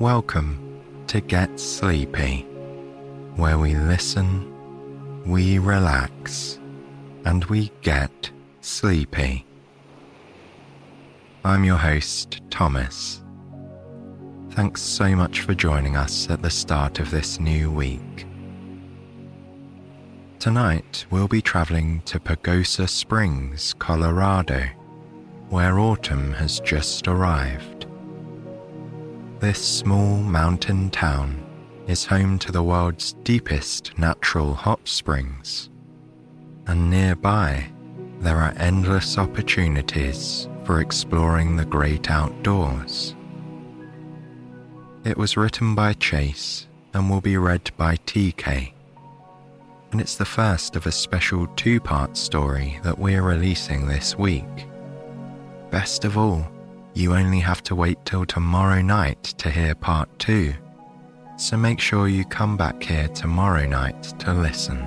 Welcome to Get Sleepy, where we listen, we relax, and we get sleepy. I'm your host, Thomas. Thanks so much for joining us at the start of this new week. Tonight, we'll be traveling to Pagosa Springs, Colorado, where autumn has just arrived. This small mountain town is home to the world's deepest natural hot springs, and nearby there are endless opportunities for exploring the great outdoors. It was written by Chase and will be read by TK and it's the first of a special two part story that we're releasing this week. Best of all, you only have to wait till tomorrow night to hear part two, so make sure you come back here tomorrow night to listen.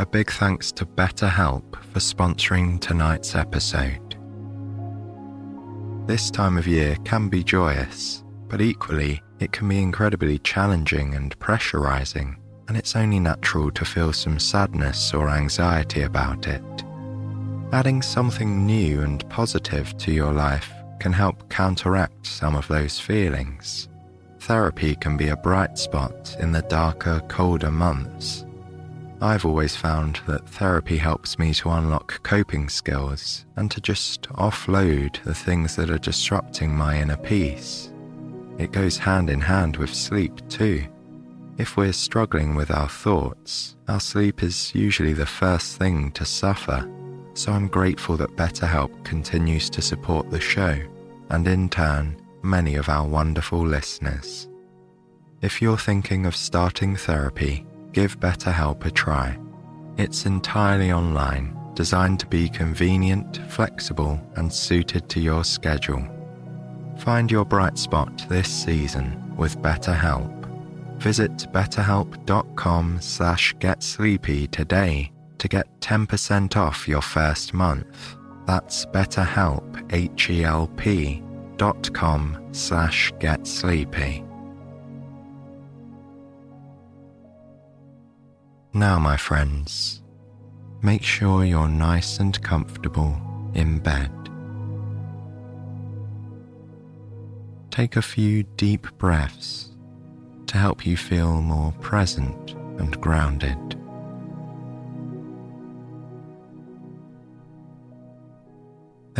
A big thanks to BetterHelp for sponsoring tonight's episode. This time of year can be joyous, but equally, it can be incredibly challenging and pressurizing, and it's only natural to feel some sadness or anxiety about it. Adding something new and positive to your life can help counteract some of those feelings. Therapy can be a bright spot in the darker, colder months. I've always found that therapy helps me to unlock coping skills and to just offload the things that are disrupting my inner peace. It goes hand in hand with sleep too. If we're struggling with our thoughts, our sleep is usually the first thing to suffer. So I'm grateful that BetterHelp continues to support the show, and in turn, many of our wonderful listeners. If you're thinking of starting therapy, give BetterHelp a try. It's entirely online, designed to be convenient, flexible, and suited to your schedule. Find your bright spot this season with BetterHelp. Visit betterhelp.com slash getsleepy today to get 10% off your first month. That's betterhelp, H-E-L-P dot com slash getsleepy. Now, my friends, make sure you're nice and comfortable in bed. take a few deep breaths to help you feel more present and grounded.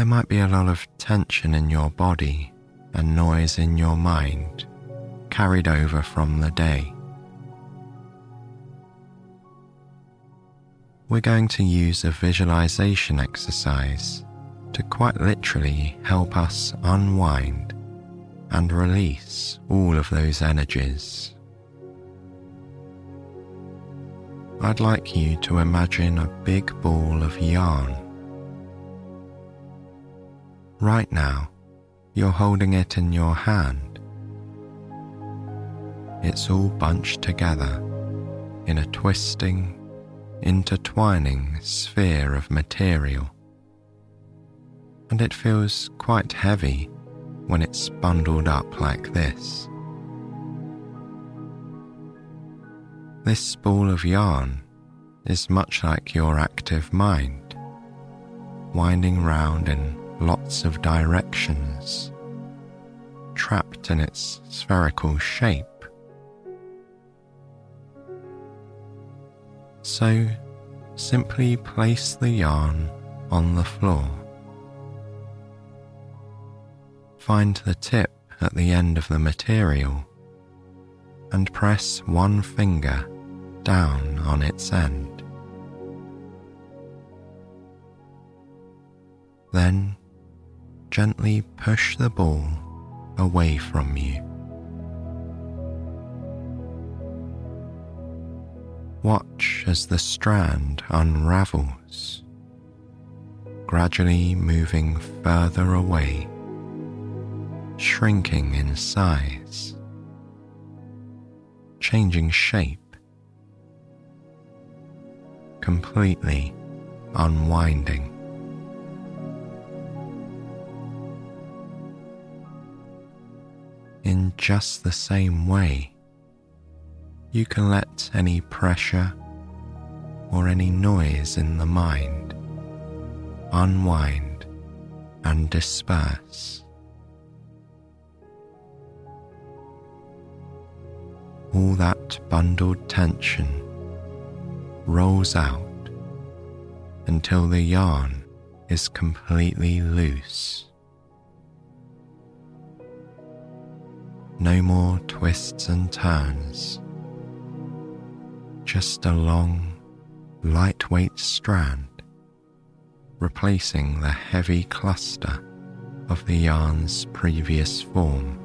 There might be a lot of tension in your body and noise in your mind carried over from the day. We're going to use a visualization exercise to quite literally help us unwind and release all of those energies. I'd like you to imagine a big ball of yarn. Right now, you're holding it in your hand. It's all bunched together in a twisting, intertwining sphere of material, and it feels quite heavy when it's bundled up like this. This ball of yarn is much like your active mind, winding round in lots of directions, trapped in its spherical shape. So simply place the yarn on the floor find the tip at the end of the material and press one finger down on its end. Then gently push the ball away from you. Watch as the strand unravels, gradually moving further away shrinking in size, changing shape, completely unwinding. In just the same way, you can let any pressure or any noise in the mind unwind and disperse. All that bundled tension rolls out until the yarn is completely loose. No more twists and turns, just a long, lightweight strand replacing the heavy cluster of the yarn's previous form.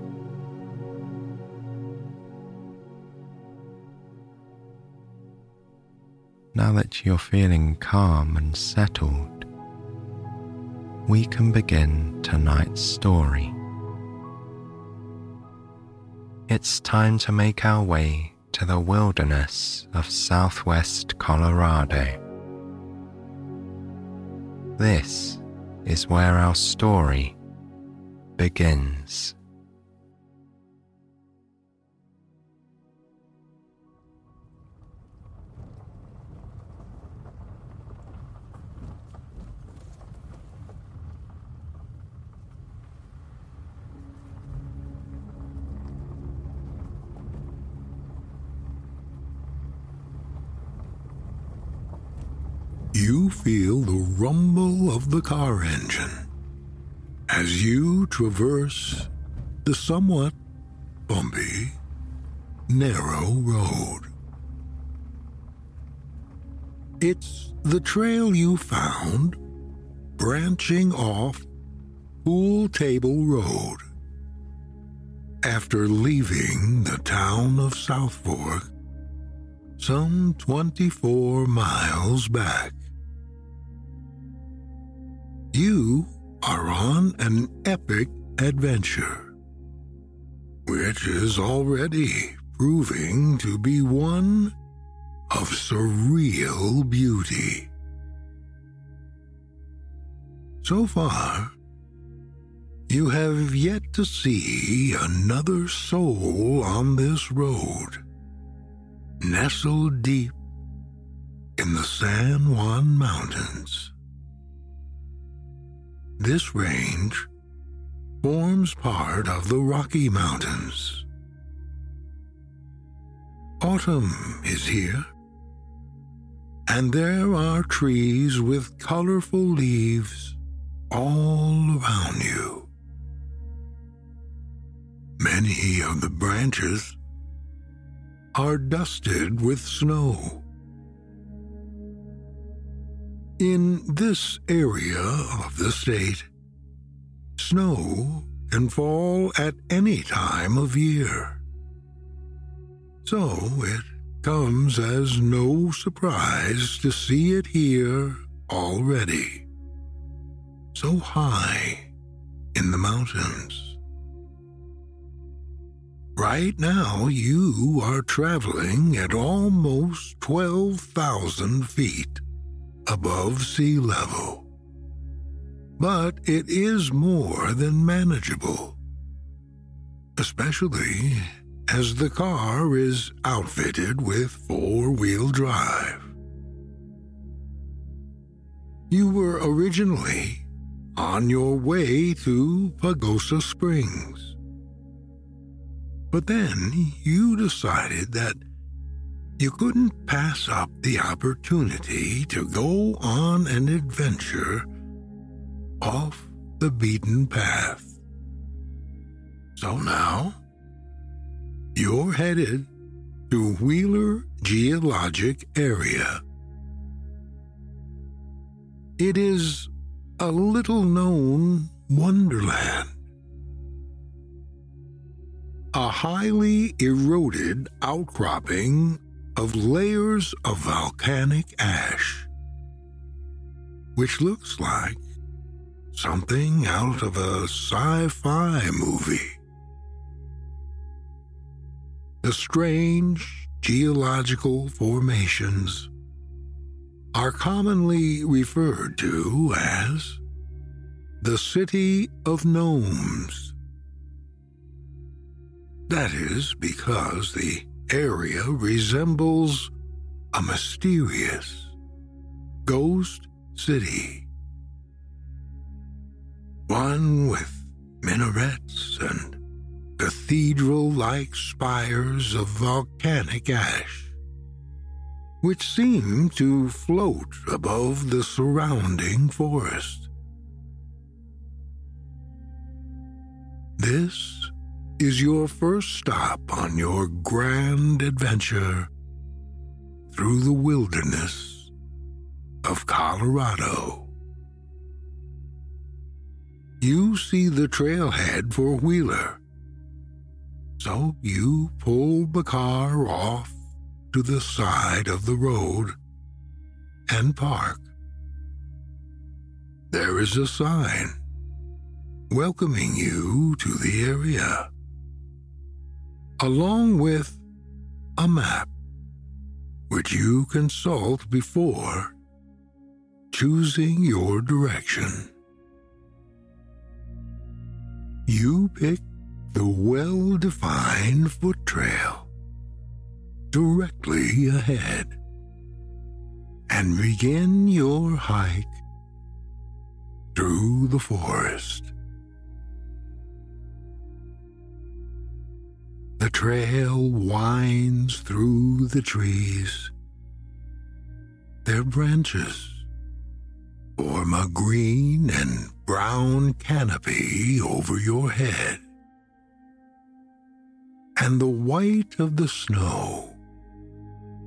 Now that you're feeling calm and settled, we can begin tonight's story. It's time to make our way to the wilderness of southwest Colorado. This is where our story begins. Feel the rumble of the car engine as you traverse the somewhat bumpy, narrow road. It's the trail you found branching off Pool Table Road after leaving the town of South Fork some 24 miles back. You are on an epic adventure, which is already proving to be one of surreal beauty. So far, you have yet to see another soul on this road, nestled deep in the San Juan Mountains. This range forms part of the Rocky Mountains. Autumn is here, and there are trees with colorful leaves all around you. Many of the branches are dusted with snow. In this area of the state, snow can fall at any time of year. So it comes as no surprise to see it here already. So high in the mountains. Right now, you are traveling at almost 12,000 feet above sea level. But it is more than manageable, especially as the car is outfitted with four wheel drive. You were originally on your way to Pagosa Springs. But then you decided that you couldn't pass up the opportunity to go on an adventure off the beaten path. So now, you're headed to Wheeler Geologic Area. It is a little known wonderland. A highly eroded outcropping of layers of volcanic ash, which looks like something out of a sci fi movie. The strange geological formations are commonly referred to as the City of Gnomes. That is because the area resembles a mysterious ghost city. One with minarets and cathedral like spires of volcanic ash, which seem to float above the surrounding forest. This is your first stop on your grand adventure through the wilderness of Colorado. You see the trailhead for Wheeler, so you pull the car off to the side of the road and park. There is a sign welcoming you to the area, along with a map which you consult before choosing your direction. You pick the well defined foot trail directly ahead and begin your hike through the forest. The trail winds through the trees. Their branches form a green and brown canopy over your head. And the white of the snow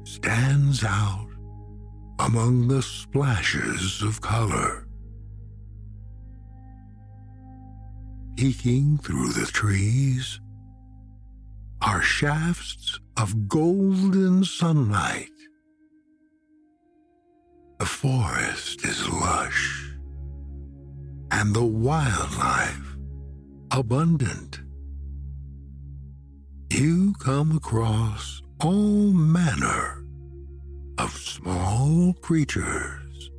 stands out among the splashes of color. Peeking through the trees are shafts of golden sunlight. The forest is lush, and the wildlife abundant. You come across all manner of small creatures.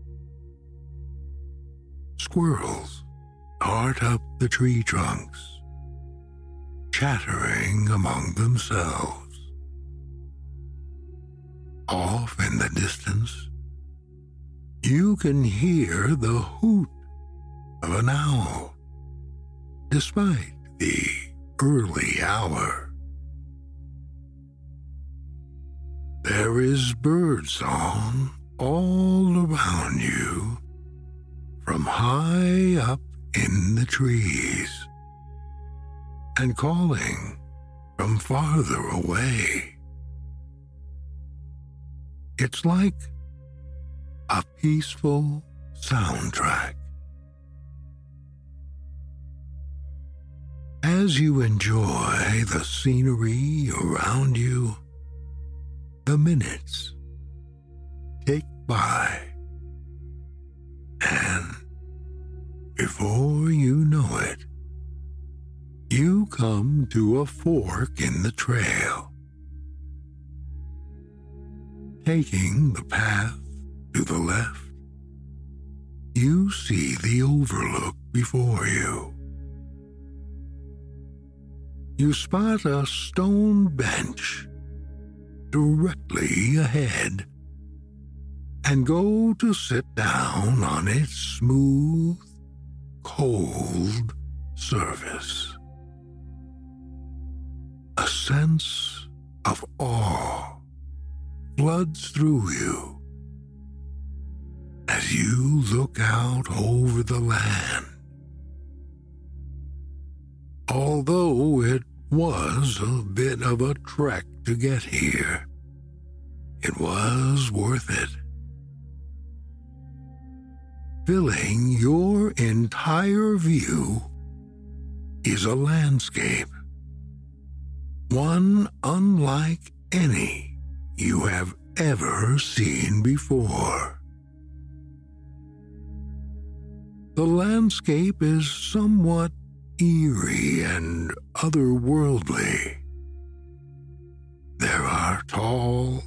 Squirrels dart up the tree trunks chattering among themselves. Off in the distance, you can hear the hoot of an owl, despite the early hour. There is birdsong all around you from high up in the trees and calling from farther away. It's like a peaceful soundtrack. As you enjoy the scenery around you, the minutes tick by. And before you know it, you come to a fork in the trail. Taking the path to the left, you see the overlook before you. You spot a stone bench directly ahead and go to sit down on its smooth, cold surface sense of awe floods through you as you look out over the land. Although it was a bit of a trek to get here, it was worth it. Filling your entire view is a landscape one unlike any you have ever seen before. The landscape is somewhat eerie and otherworldly. There are tall,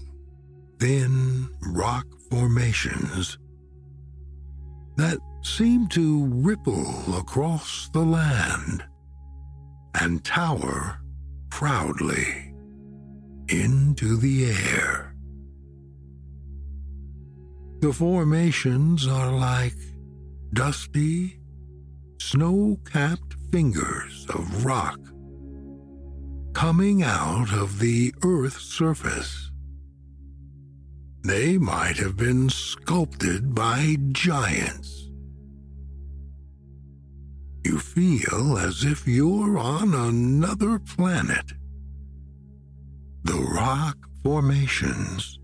thin rock formations that seem to ripple across the land and tower proudly into the air. The formations are like dusty, snow capped fingers of rock coming out of the Earth's surface. They might have been sculpted by giants. You feel as if you're on another planet. The rock formations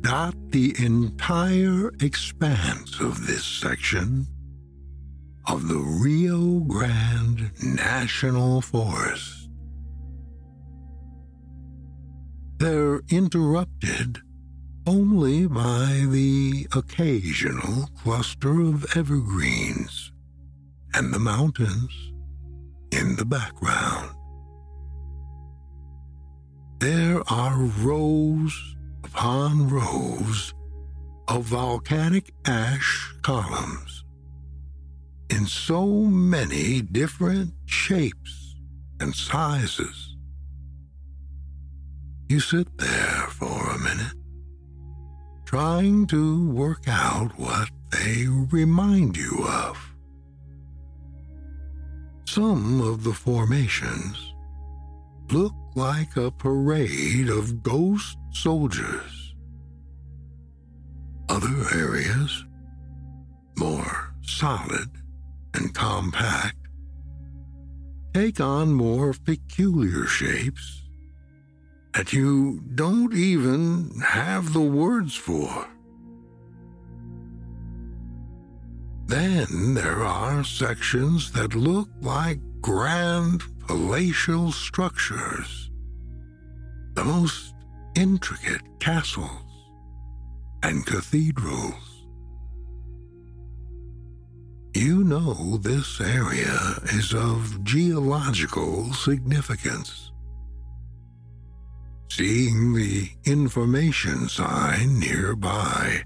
dot the entire expanse of this section of the Rio Grande National Forest. They're interrupted only by the occasional cluster of evergreens and the mountains in the background. There are rows upon rows of volcanic ash columns in so many different shapes and sizes. You sit there for a minute trying to work out what they remind you of. Some of the formations look like a parade of ghost soldiers. Other areas, more solid and compact, take on more peculiar shapes that you don't even have the words for. Then there are sections that look like grand palatial structures, the most intricate castles and cathedrals. You know this area is of geological significance. Seeing the information sign nearby,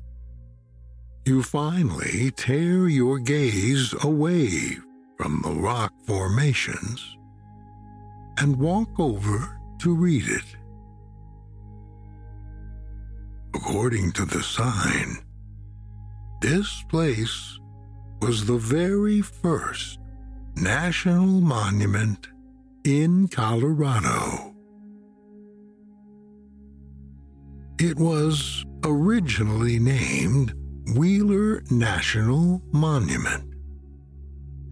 you finally tear your gaze away from the rock formations and walk over to read it. According to the sign, this place was the very first national monument in Colorado. It was originally named Wheeler National Monument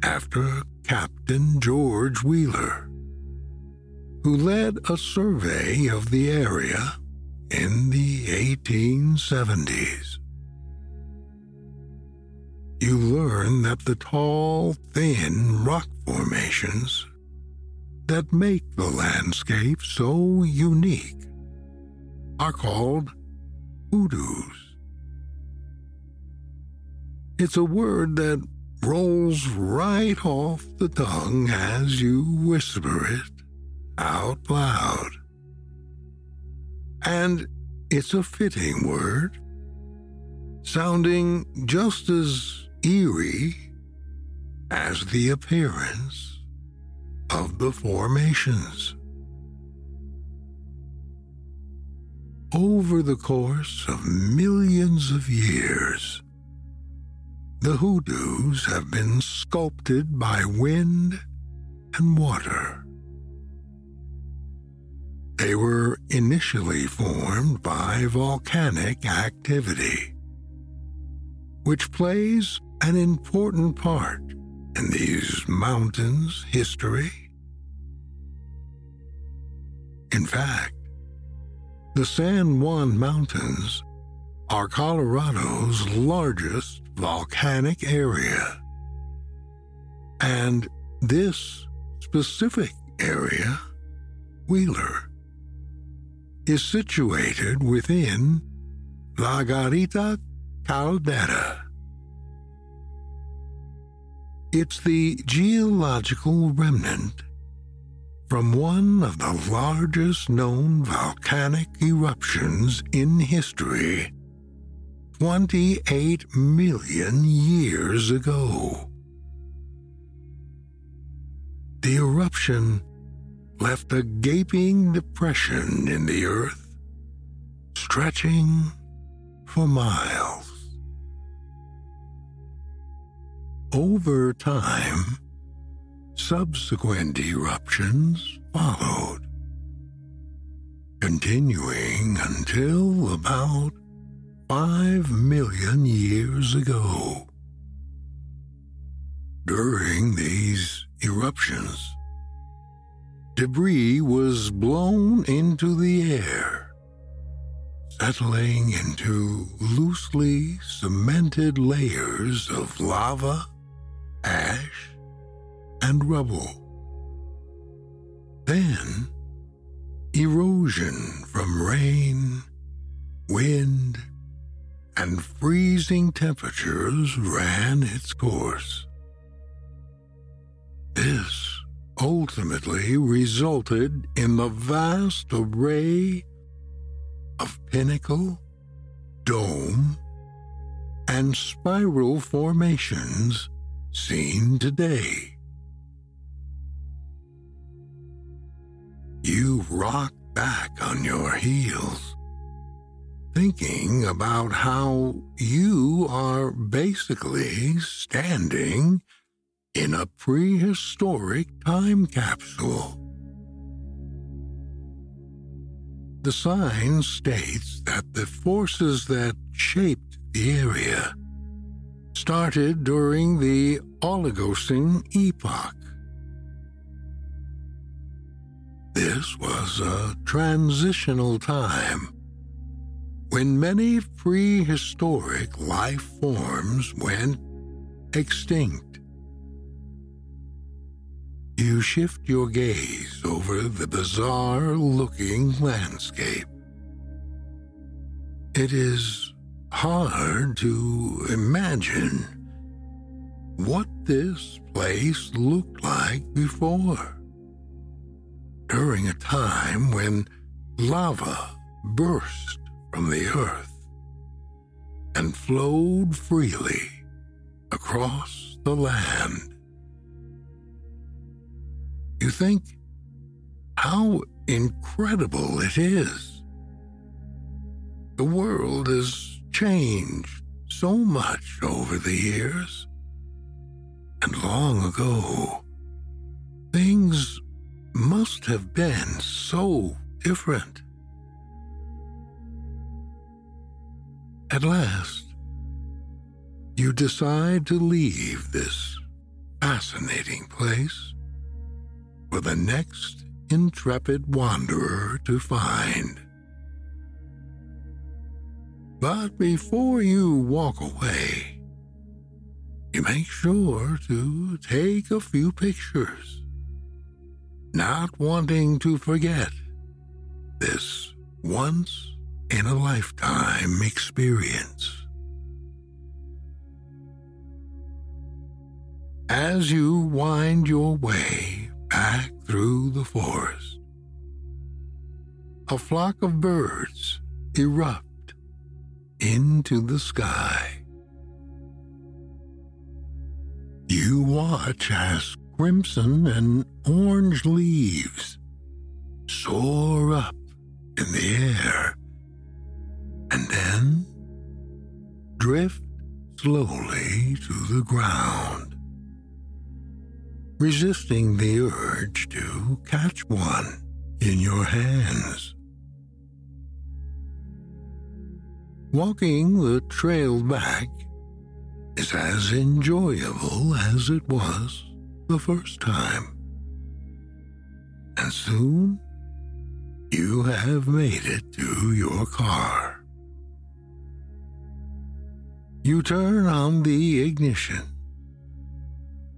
after Captain George Wheeler, who led a survey of the area in the 1870s. You learn that the tall, thin rock formations that make the landscape so unique are called hoodoos. It's a word that rolls right off the tongue as you whisper it out loud. And it's a fitting word, sounding just as eerie as the appearance of the formations. over the course of millions of years, the hoodoos have been sculpted by wind and water. They were initially formed by volcanic activity, which plays an important part in these mountains' history. In fact, the San Juan Mountains are Colorado's largest volcanic area. And this specific area, Wheeler, is situated within La Garita Caldera. It's the geological remnant from one of the largest known volcanic eruptions in history 28 million years ago. The eruption left a gaping depression in the earth, stretching for miles. Over time, subsequent eruptions followed, continuing until about five million years ago. During these eruptions, debris was blown into the air, settling into loosely cemented layers of lava, ash, and rubble. Then, erosion from rain, wind, and freezing temperatures ran its course. This ultimately resulted in the vast array of pinnacle, dome, and spiral formations seen today. You rock back on your heels thinking about how you are basically standing in a prehistoric time capsule. The sign states that the forces that shaped the area started during the Oligocene epoch. This was a transitional time when many prehistoric life forms went extinct. You shift your gaze over the bizarre looking landscape. It is hard to imagine what this place looked like before. During a time when lava burst from the earth and flowed freely across the land. You think how incredible it is. The world has changed so much over the years. And long ago, things must have been so different. At last, you decide to leave this fascinating place for the next intrepid wanderer to find. But before you walk away, you make sure to take a few pictures, not wanting to forget this once in a lifetime experience. As you wind your way back through the forest, a flock of birds erupt into the sky. You watch as crimson and orange leaves soar up in the air and then drift slowly to the ground, resisting the urge to catch one in your hands. Walking the trail back is as enjoyable as it was the first time. And soon you have made it to your car. You turn on the ignition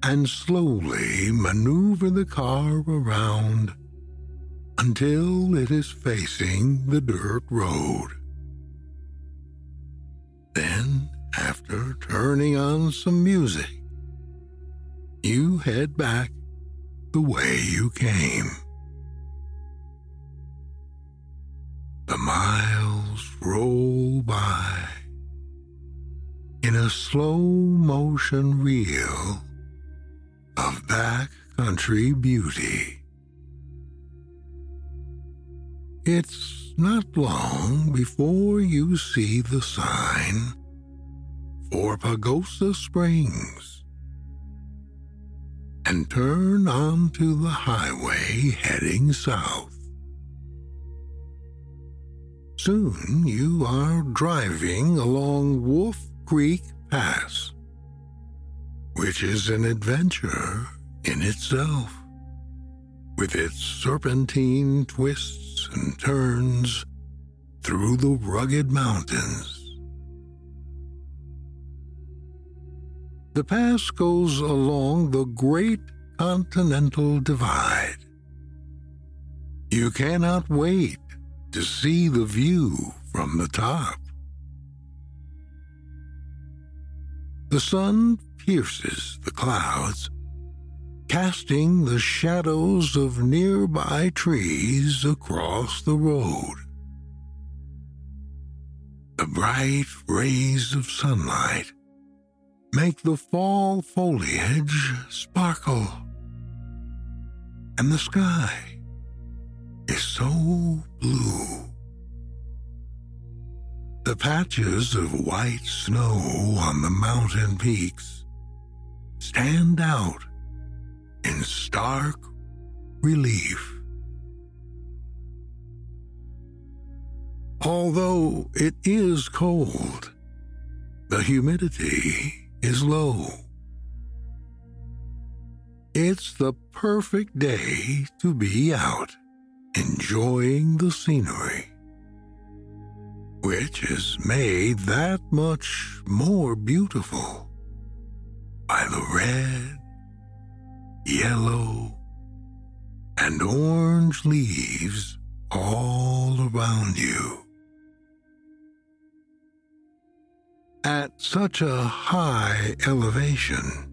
and slowly maneuver the car around until it is facing the dirt road. Then, after turning on some music, you head back the way you came. The miles roll by in a slow motion reel of backcountry beauty. It's not long before you see the sign for Pagosa Springs and turn onto the highway heading south. Soon you are driving along Wolf Creek Pass, which is an adventure in itself, with its serpentine twists and turns through the rugged mountains. The pass goes along the Great Continental Divide. You cannot wait to see the view from the top. The sun pierces the clouds, casting the shadows of nearby trees across the road. The bright rays of sunlight make the fall foliage sparkle, and the sky is so blue. The patches of white snow on the mountain peaks stand out in stark relief. Although it is cold, the humidity is low. It's the perfect day to be out enjoying the scenery, which is made that much more beautiful by the red, yellow, and orange leaves all around you. At such a high elevation,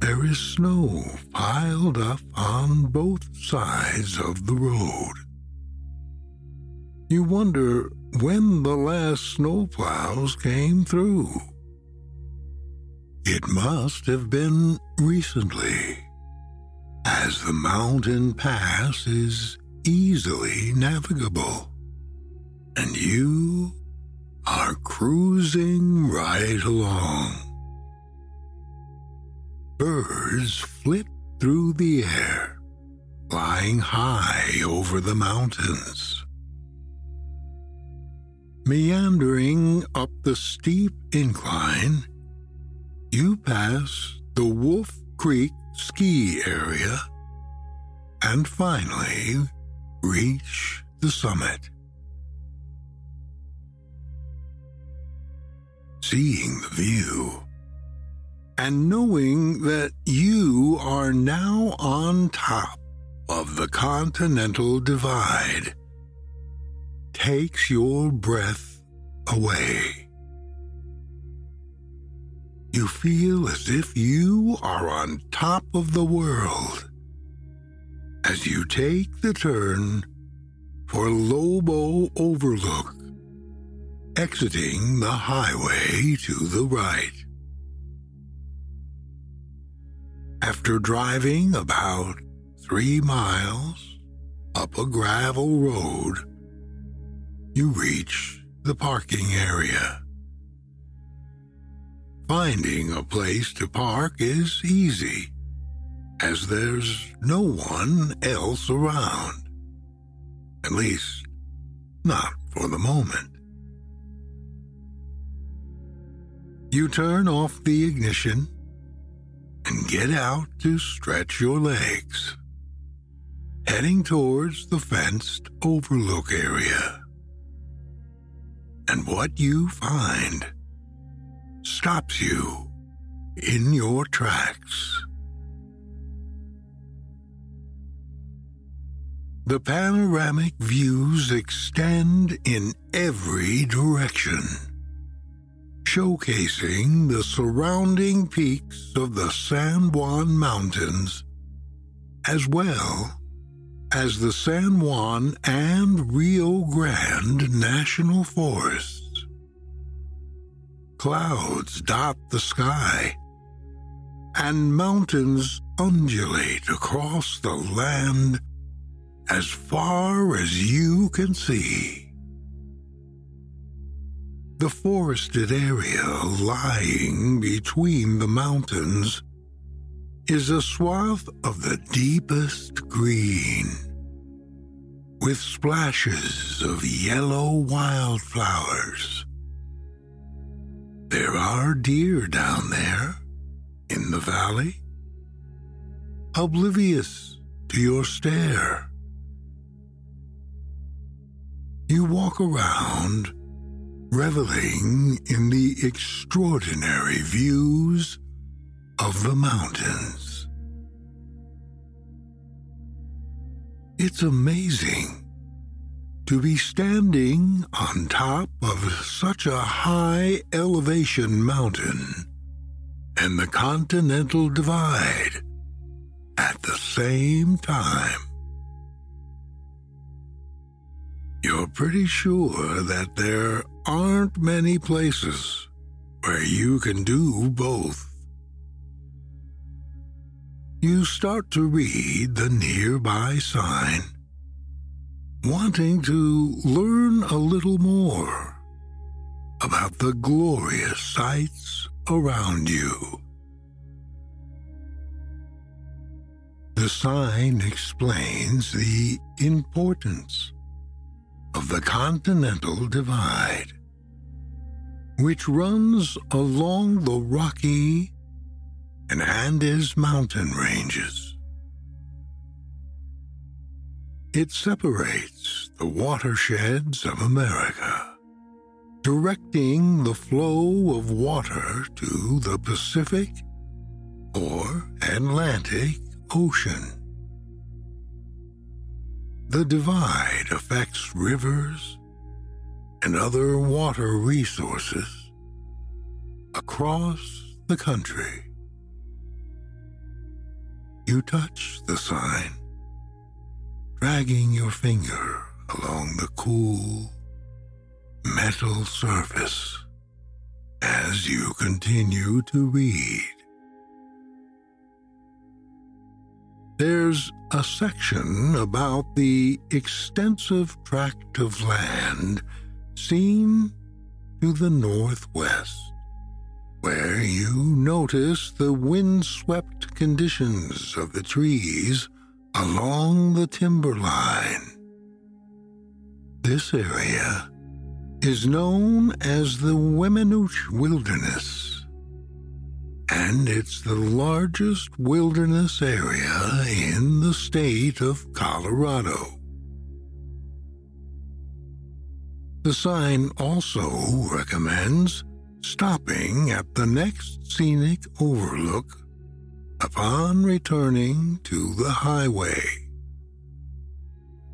there is snow piled up on both sides of the road. You wonder when the last snowplows came through. It must have been recently, as the mountain pass is easily navigable, and you are cruising right along birds flit through the air, flying high over the mountains. Meandering up the steep incline, you pass the Wolf Creek ski area and finally reach the summit. Seeing the view, and knowing that you are now on top of the Continental Divide takes your breath away. You feel as if you are on top of the world as you take the turn for Lobo Overlook, exiting the highway to the right. After driving about three miles up a gravel road, you reach the parking area. Finding a place to park is easy, as there's no one else around. At least, not for the moment. You turn off the ignition and get out to stretch your legs, heading towards the fenced overlook area. And what you find stops you in your tracks. The panoramic views extend in every direction showcasing the surrounding peaks of the San Juan Mountains, as well as the San Juan and Rio Grande National Forests. Clouds dot the sky, and mountains undulate across the land as far as you can see. The forested area lying between the mountains is a swath of the deepest green, with splashes of yellow wildflowers. There are deer down there in the valley, oblivious to your stare. You walk around, reveling in the extraordinary views of the mountains. It's amazing to be standing on top of such a high elevation mountain and the Continental Divide at the same time. You're pretty sure that there aren't many places where you can do both. You start to read the nearby sign, wanting to learn a little more about the glorious sights around you. The sign explains the importance of the Continental Divide, which runs along the Rocky and Andes mountain ranges. It separates the watersheds of America, directing the flow of water to the Pacific or Atlantic Ocean. The divide affects rivers and other water resources across the country. You touch the sign, dragging your finger along the cool metal surface as you continue to read. There's a section about the extensive tract of land seen to the northwest, where you notice the windswept conditions of the trees along the timberline. This area is known as the Weminuche Wilderness and it's the largest wilderness area in the state of Colorado. The sign also recommends stopping at the next scenic overlook upon returning to the highway.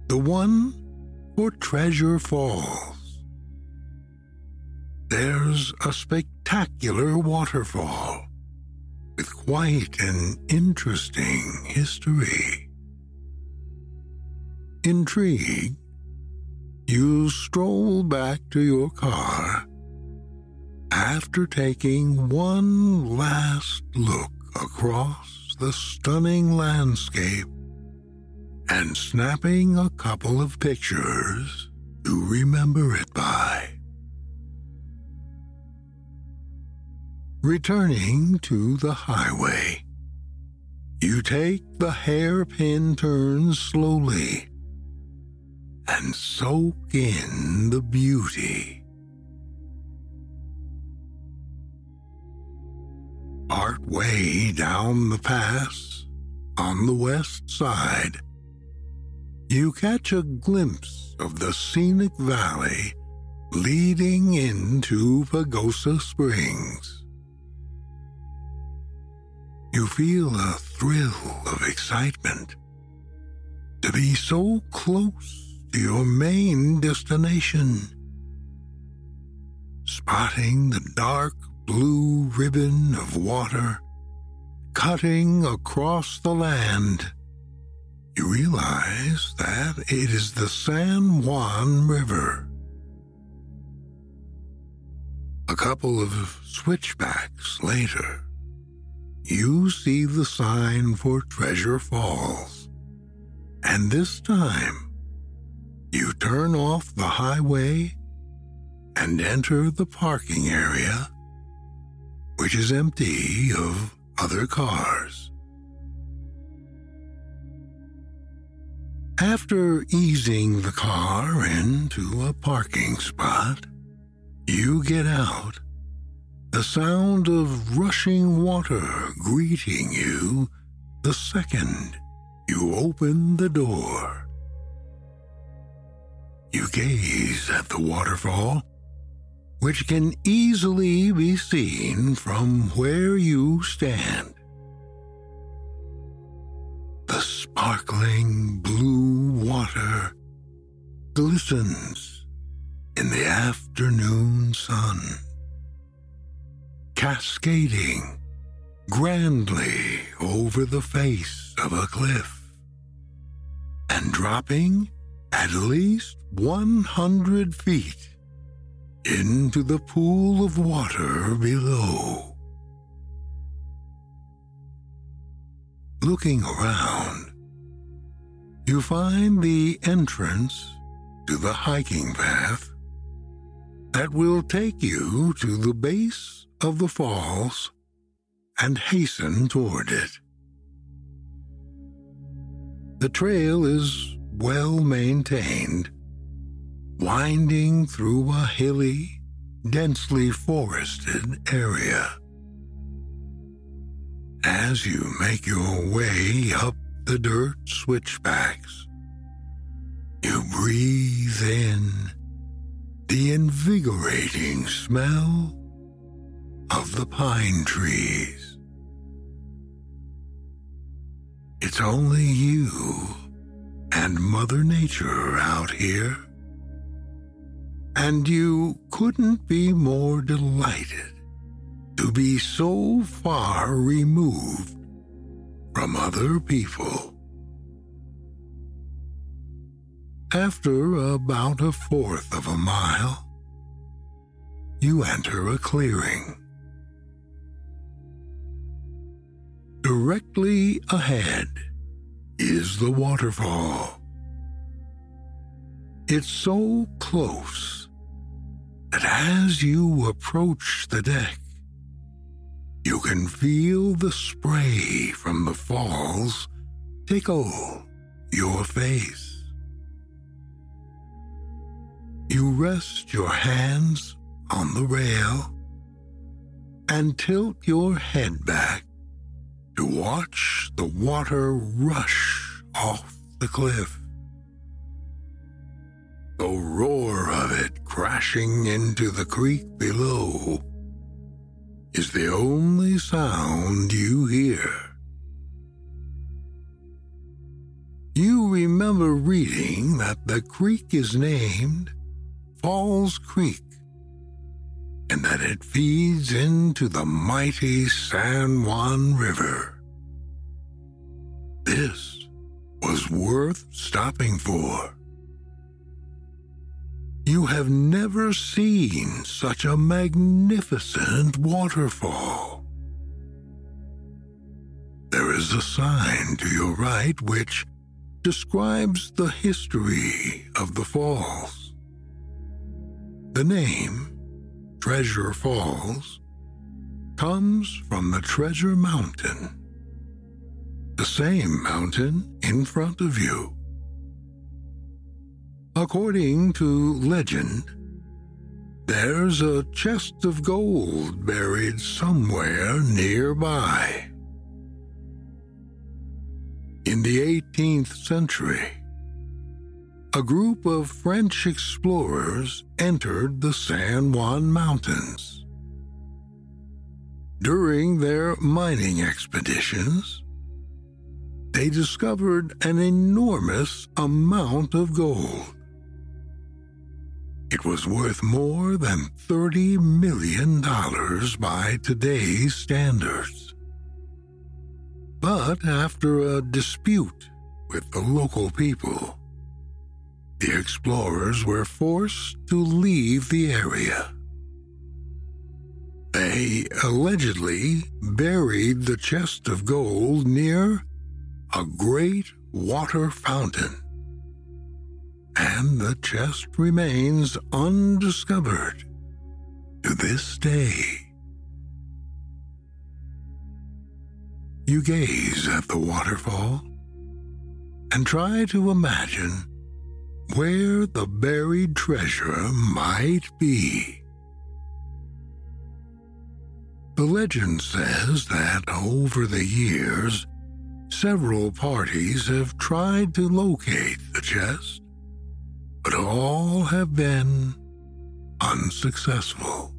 The one for Treasure Falls. There's a spectacular waterfall with quite an interesting history. Intrigued, you stroll back to your car after taking one last look across the stunning landscape and snapping a couple of pictures to remember it by. Returning to the highway, you take the hairpin turns slowly and soak in the beauty. Part way down the pass, on the west side, you catch a glimpse of the scenic valley leading into Pagosa Springs. You feel a thrill of excitement to be so close to your main destination. Spotting the dark blue ribbon of water cutting across the land, you realize that it is the San Juan River. A couple of switchbacks later, you see the sign for Treasure Falls. And this time, you turn off the highway and enter the parking area, which is empty of other cars. After easing the car into a parking spot, you get out, the sound of rushing water greeting you the second you open the door. You gaze at the waterfall, which can easily be seen from where you stand. The sparkling blue water glistens in the afternoon sun, cascading grandly over the face of a cliff and dropping at least 100 feet into the pool of water below. Looking around, you find the entrance to the hiking path that will take you to the base of the falls and hasten toward it. The trail is well maintained, winding through a hilly, densely forested area. As you make your way up the dirt switchbacks, you breathe in the invigorating smell of the pine trees. It's only you and Mother Nature out here, and you couldn't be more delighted to be so far removed from other people. After about a fourth of a mile, you enter a clearing. Directly ahead is the waterfall. It's so close that as you approach the deck, you can feel the spray from the falls tickle your face. You rest your hands on the rail and tilt your head back to watch the water rush off the cliff. The roar of it crashing into the creek below is the only sound you hear. You remember reading that the creek is named Falls Creek and that it feeds into the mighty San Juan River. This was worth stopping for. You have never seen such a magnificent waterfall. There is a sign to your right which describes the history of the falls. The name Treasure Falls comes from the Treasure Mountain, the same mountain in front of you. According to legend, there's a chest of gold buried somewhere nearby. In the 18th century, a group of French explorers entered the San Juan Mountains. During their mining expeditions, they discovered an enormous amount of gold. It was worth more than $30 million by today's standards. But after a dispute with the local people, the explorers were forced to leave the area. They allegedly buried the chest of gold near a great water fountain, and the chest remains undiscovered to this day. You gaze at the waterfall and try to imagine where the buried treasure might be. The legend says that over the years, several parties have tried to locate the chest, but all have been unsuccessful.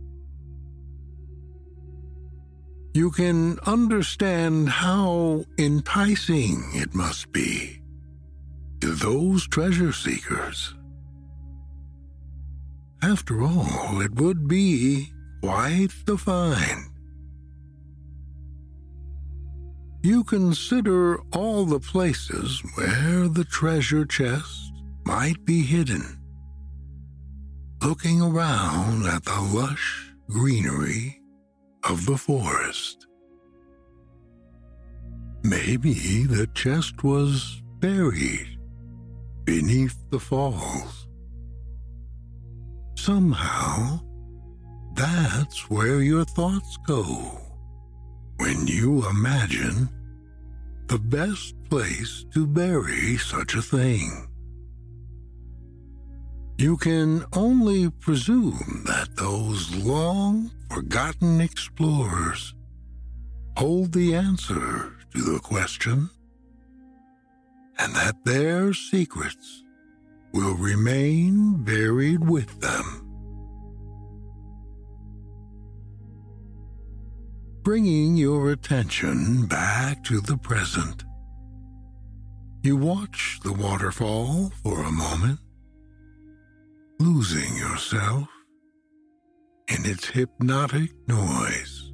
You can understand how enticing it must be to those treasure seekers. After all, it would be quite the find. You consider all the places where the treasure chest might be hidden, looking around at the lush greenery of the forest. Maybe the chest was buried beneath the falls. Somehow, that's where your thoughts go when you imagine the best place to bury such a thing. You can only presume that those long forgotten explorers hold the answer to the question and that their secrets will remain buried with them. Bringing your attention back to the present, you watch the waterfall for a moment, losing yourself in its hypnotic noise.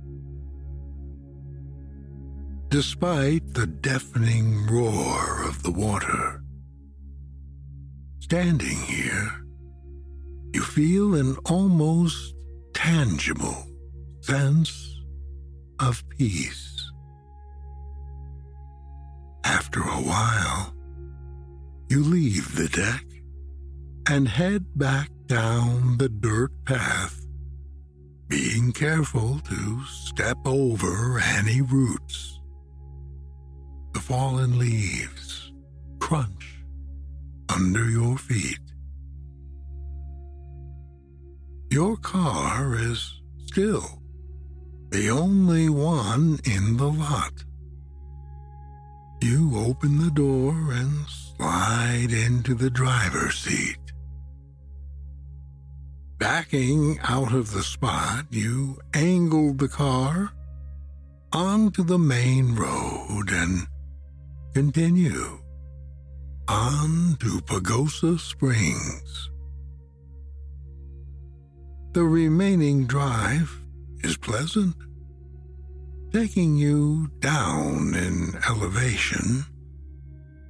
Despite the deafening roar of the water, standing here, you feel an almost tangible sense of peace. After a while, you leave the deck and head back down the dirt path, being careful to step over any roots. The fallen leaves crunch under your feet. Your car is still the only one in the lot. You open the door and slide into the driver's seat. Backing out of the spot, you angled the car onto the main road and continue on to Pagosa Springs. The remaining drive is pleasant, taking you down in elevation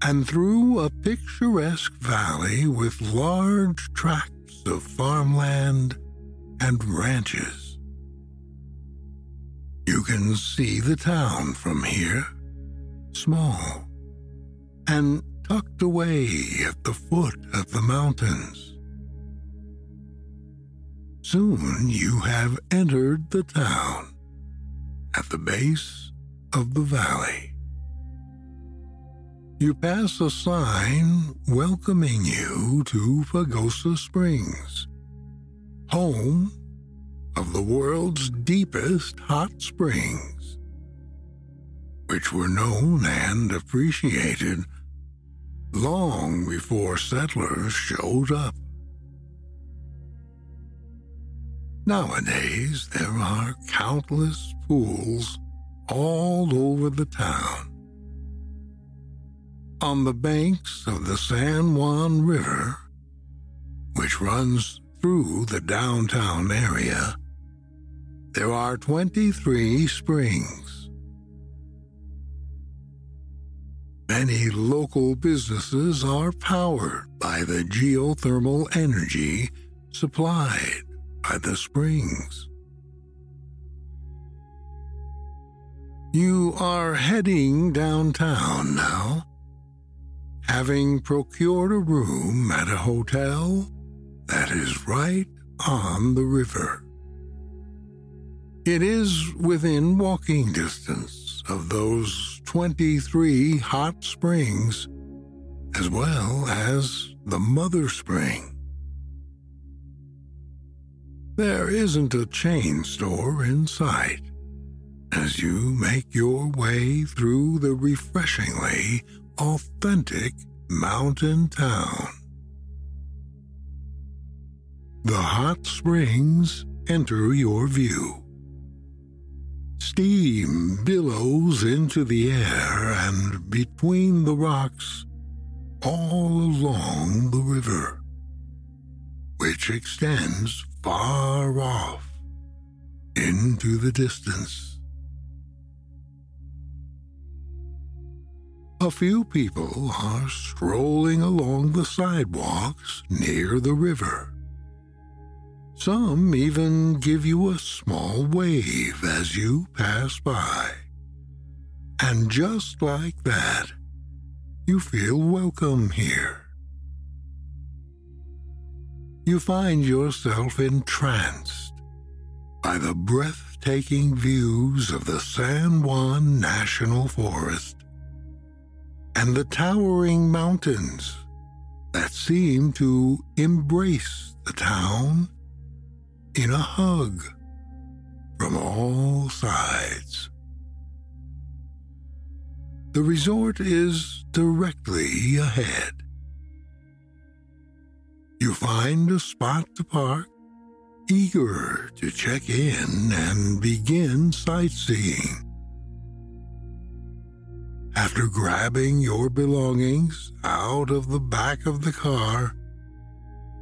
and through a picturesque valley with large tracts of farmland and ranches. You can see the town from here, small and tucked away at the foot of the mountains. Soon you have entered the town at the base of the valley. You pass a sign welcoming you to Pagosa Springs, home of the world's deepest hot springs, which were known and appreciated long before settlers showed up. Nowadays, there are countless pools all over the town. On the banks of the San Juan River, which runs through the downtown area, there are 23 springs. Many local businesses are powered by the geothermal energy supplied by the springs. You are heading downtown now, having procured a room at a hotel that is right on the river. It is within walking distance of those 23 hot springs, as well as the mother spring. There isn't a chain store in sight as you make your way through the refreshingly authentic mountain town. The hot springs enter your view. Steam billows into the air and between the rocks all along the river, which extends far off into the distance. A few people are strolling along the sidewalks near the river. Some even give you a small wave as you pass by. And just like that, you feel welcome here. You find yourself entranced by the breathtaking views of the San Juan National Forest and the towering mountains that seem to embrace the town in a hug from all sides. The resort is directly ahead. You find a spot to park, eager to check in and begin sightseeing. After grabbing your belongings out of the back of the car,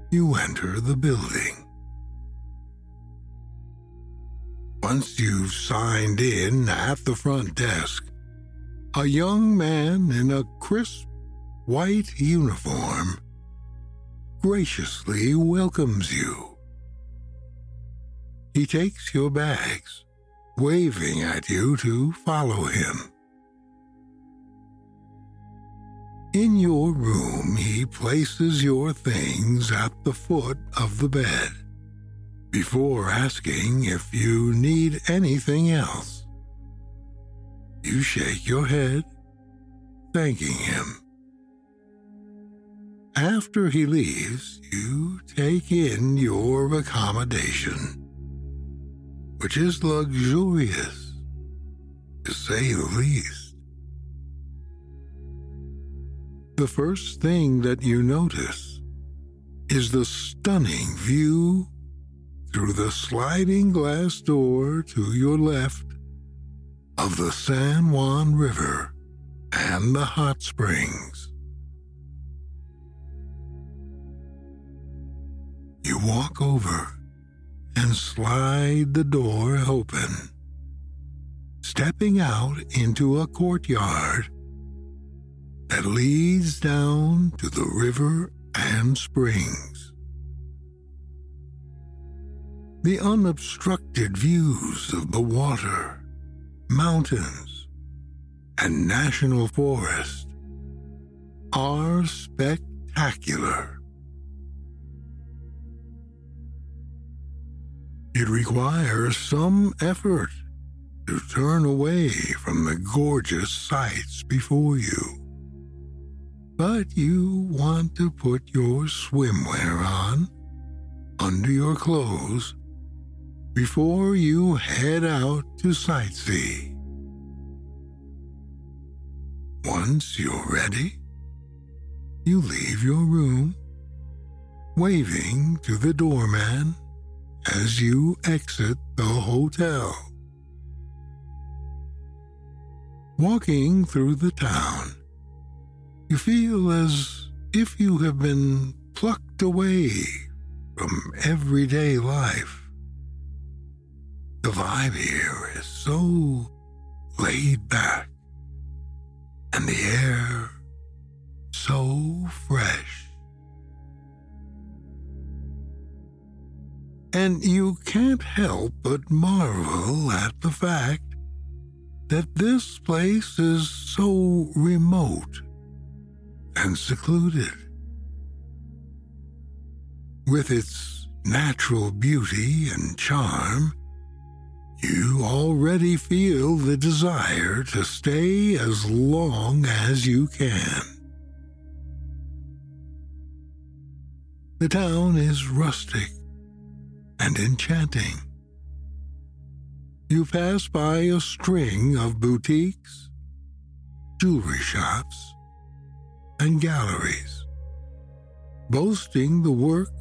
you enter the building. Once you've signed in at the front desk, a young man in a crisp white uniform graciously welcomes you. He takes your bags, waving at you to follow him. In your room, he places your things at the foot of the bed before asking if you need anything else. You shake your head, thanking him. After he leaves, you take in your accommodation, which is luxurious, to say the least. The first thing that you notice is the stunning view through the sliding glass door to your left of the San Juan River and the hot springs. You walk over and slide the door open, stepping out into a courtyard that leads down to the river and springs. The unobstructed views of the water, mountains, and national forest are spectacular. It requires some effort to turn away from the gorgeous sights before you but you want to put your swimwear on under your clothes before you head out to sightsee. Once you're ready, you leave your room, waving to the doorman as you exit the hotel. Walking through the town, you feel as if you have been plucked away from everyday life. The vibe here is so laid back, and the air so fresh. And you can't help but marvel at the fact that this place is so remote and secluded. With its natural beauty and charm, you already feel the desire to stay as long as you can. The town is rustic and enchanting. You pass by a string of boutiques, jewelry shops, and galleries, boasting the work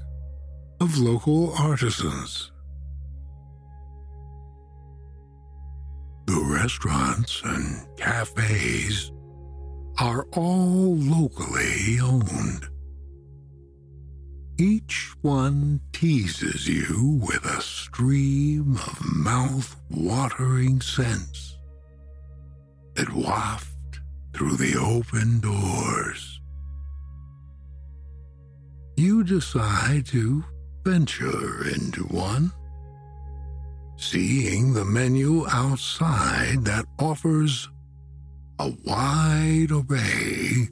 of local artisans. The restaurants and cafes are all locally owned. Each one teases you with a stream of mouth watering scents that waft through the open doors. You decide to venture into one seeing the menu outside that offers a wide array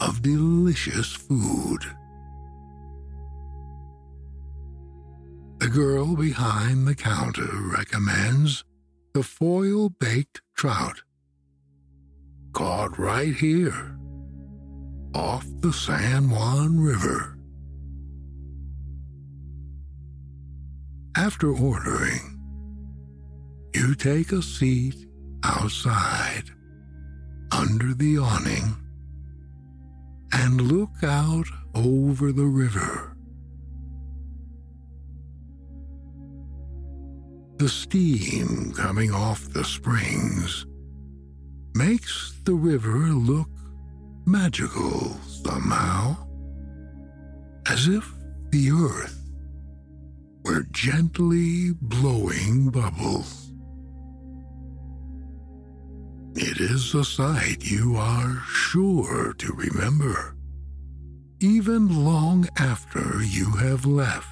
of delicious food. The girl behind the counter recommends the foil baked trout, caught right here off the San Juan River. After ordering, you take a seat outside under the awning and look out over the river. The steam coming off the springs makes the river look magical somehow, as if the earth were gently blowing bubbles. It is a sight you are sure to remember, even long after you have left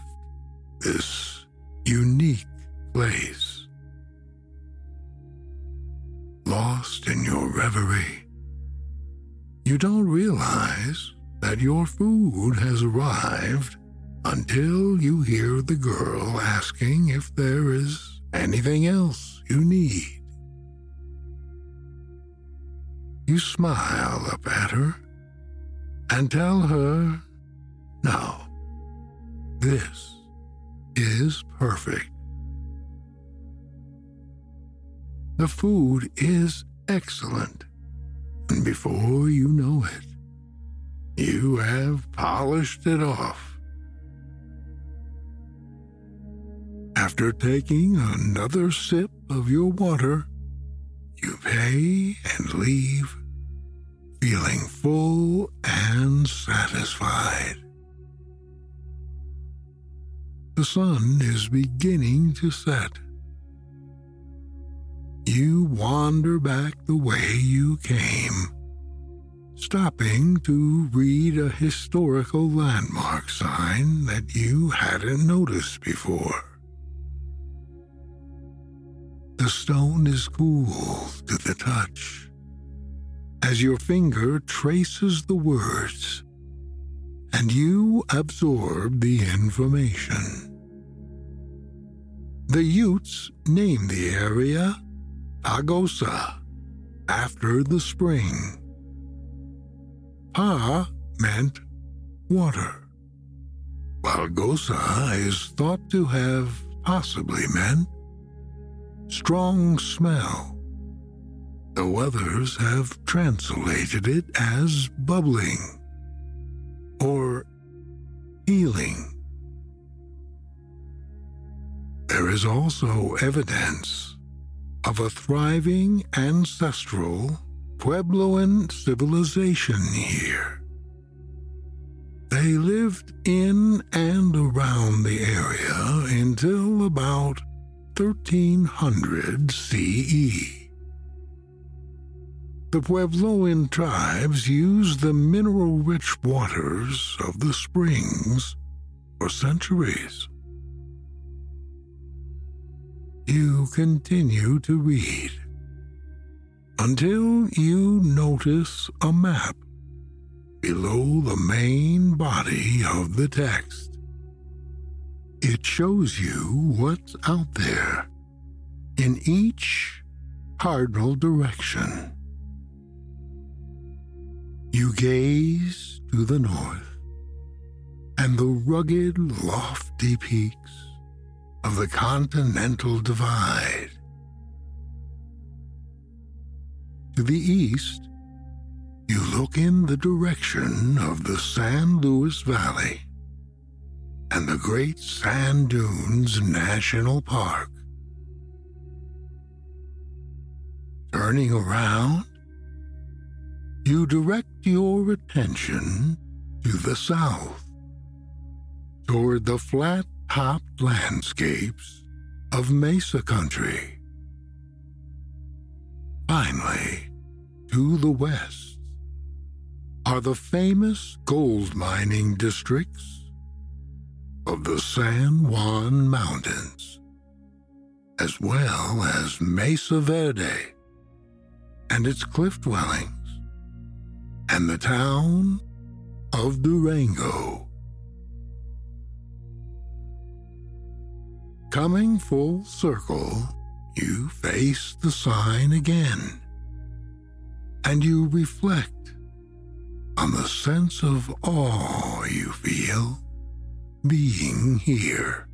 this unique place. Lost in your reverie, you don't realize that your food has arrived until you hear the girl asking if there is anything else you need. You smile up at her and tell her, no, this is perfect. The food is excellent, and before you know it, you have polished it off. After taking another sip of your water, you pay and leave feeling full and satisfied. The sun is beginning to set. You wander back the way you came, stopping to read a historical landmark sign that you hadn't noticed before. The stone is cool to the touch as your finger traces the words and you absorb the information. The Utes name the area Pagosa after the spring. Pa meant water, while Gosa is thought to have possibly meant strong smell, though others have translated it as bubbling or healing. There is also evidence of a thriving ancestral Puebloan civilization here. They lived in and around the area until about 1300 CE. The Puebloan tribes used the mineral rich waters of the springs for centuries. You continue to read until you notice a map below the main body of the text. It shows you what's out there in each cardinal direction. You gaze to the north, and the rugged, lofty peaks of the Continental Divide. To the east, you look in the direction of the San Luis Valley and the Great Sand Dunes National Park. Turning around, you direct your attention to the south, toward the flat topped landscapes of Mesa Country. Finally, to the west are the famous gold mining districts of the San Juan Mountains, as well as Mesa Verde and its cliff dwellings and the town of Durango. Coming full circle, you face the sign again, and you reflect on the sense of awe you feel being here.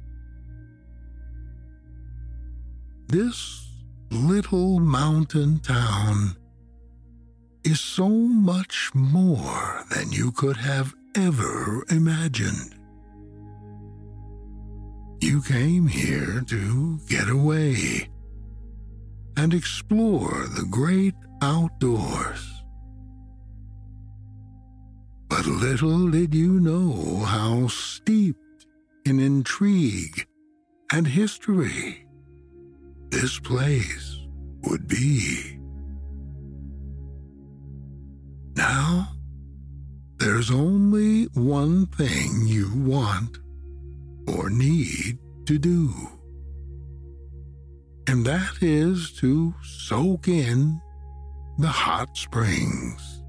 This little mountain town is so much more than you could have ever imagined. You came here to get away and explore the great outdoors. But little did you know how steeped in intrigue and history this place would be. Now, there's only one thing you want or need to do, and that is to soak in the hot springs.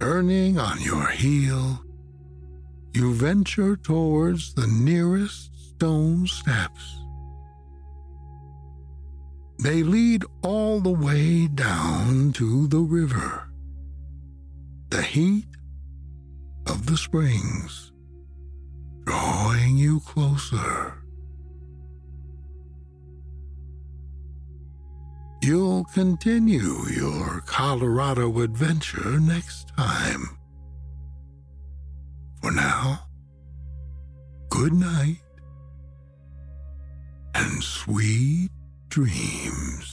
Turning on your heel, you venture towards the nearest stone steps. They lead all the way down to the river. The heat of the springs drawing you closer. You'll continue your Colorado adventure next time. For now, good night and sweet dreams.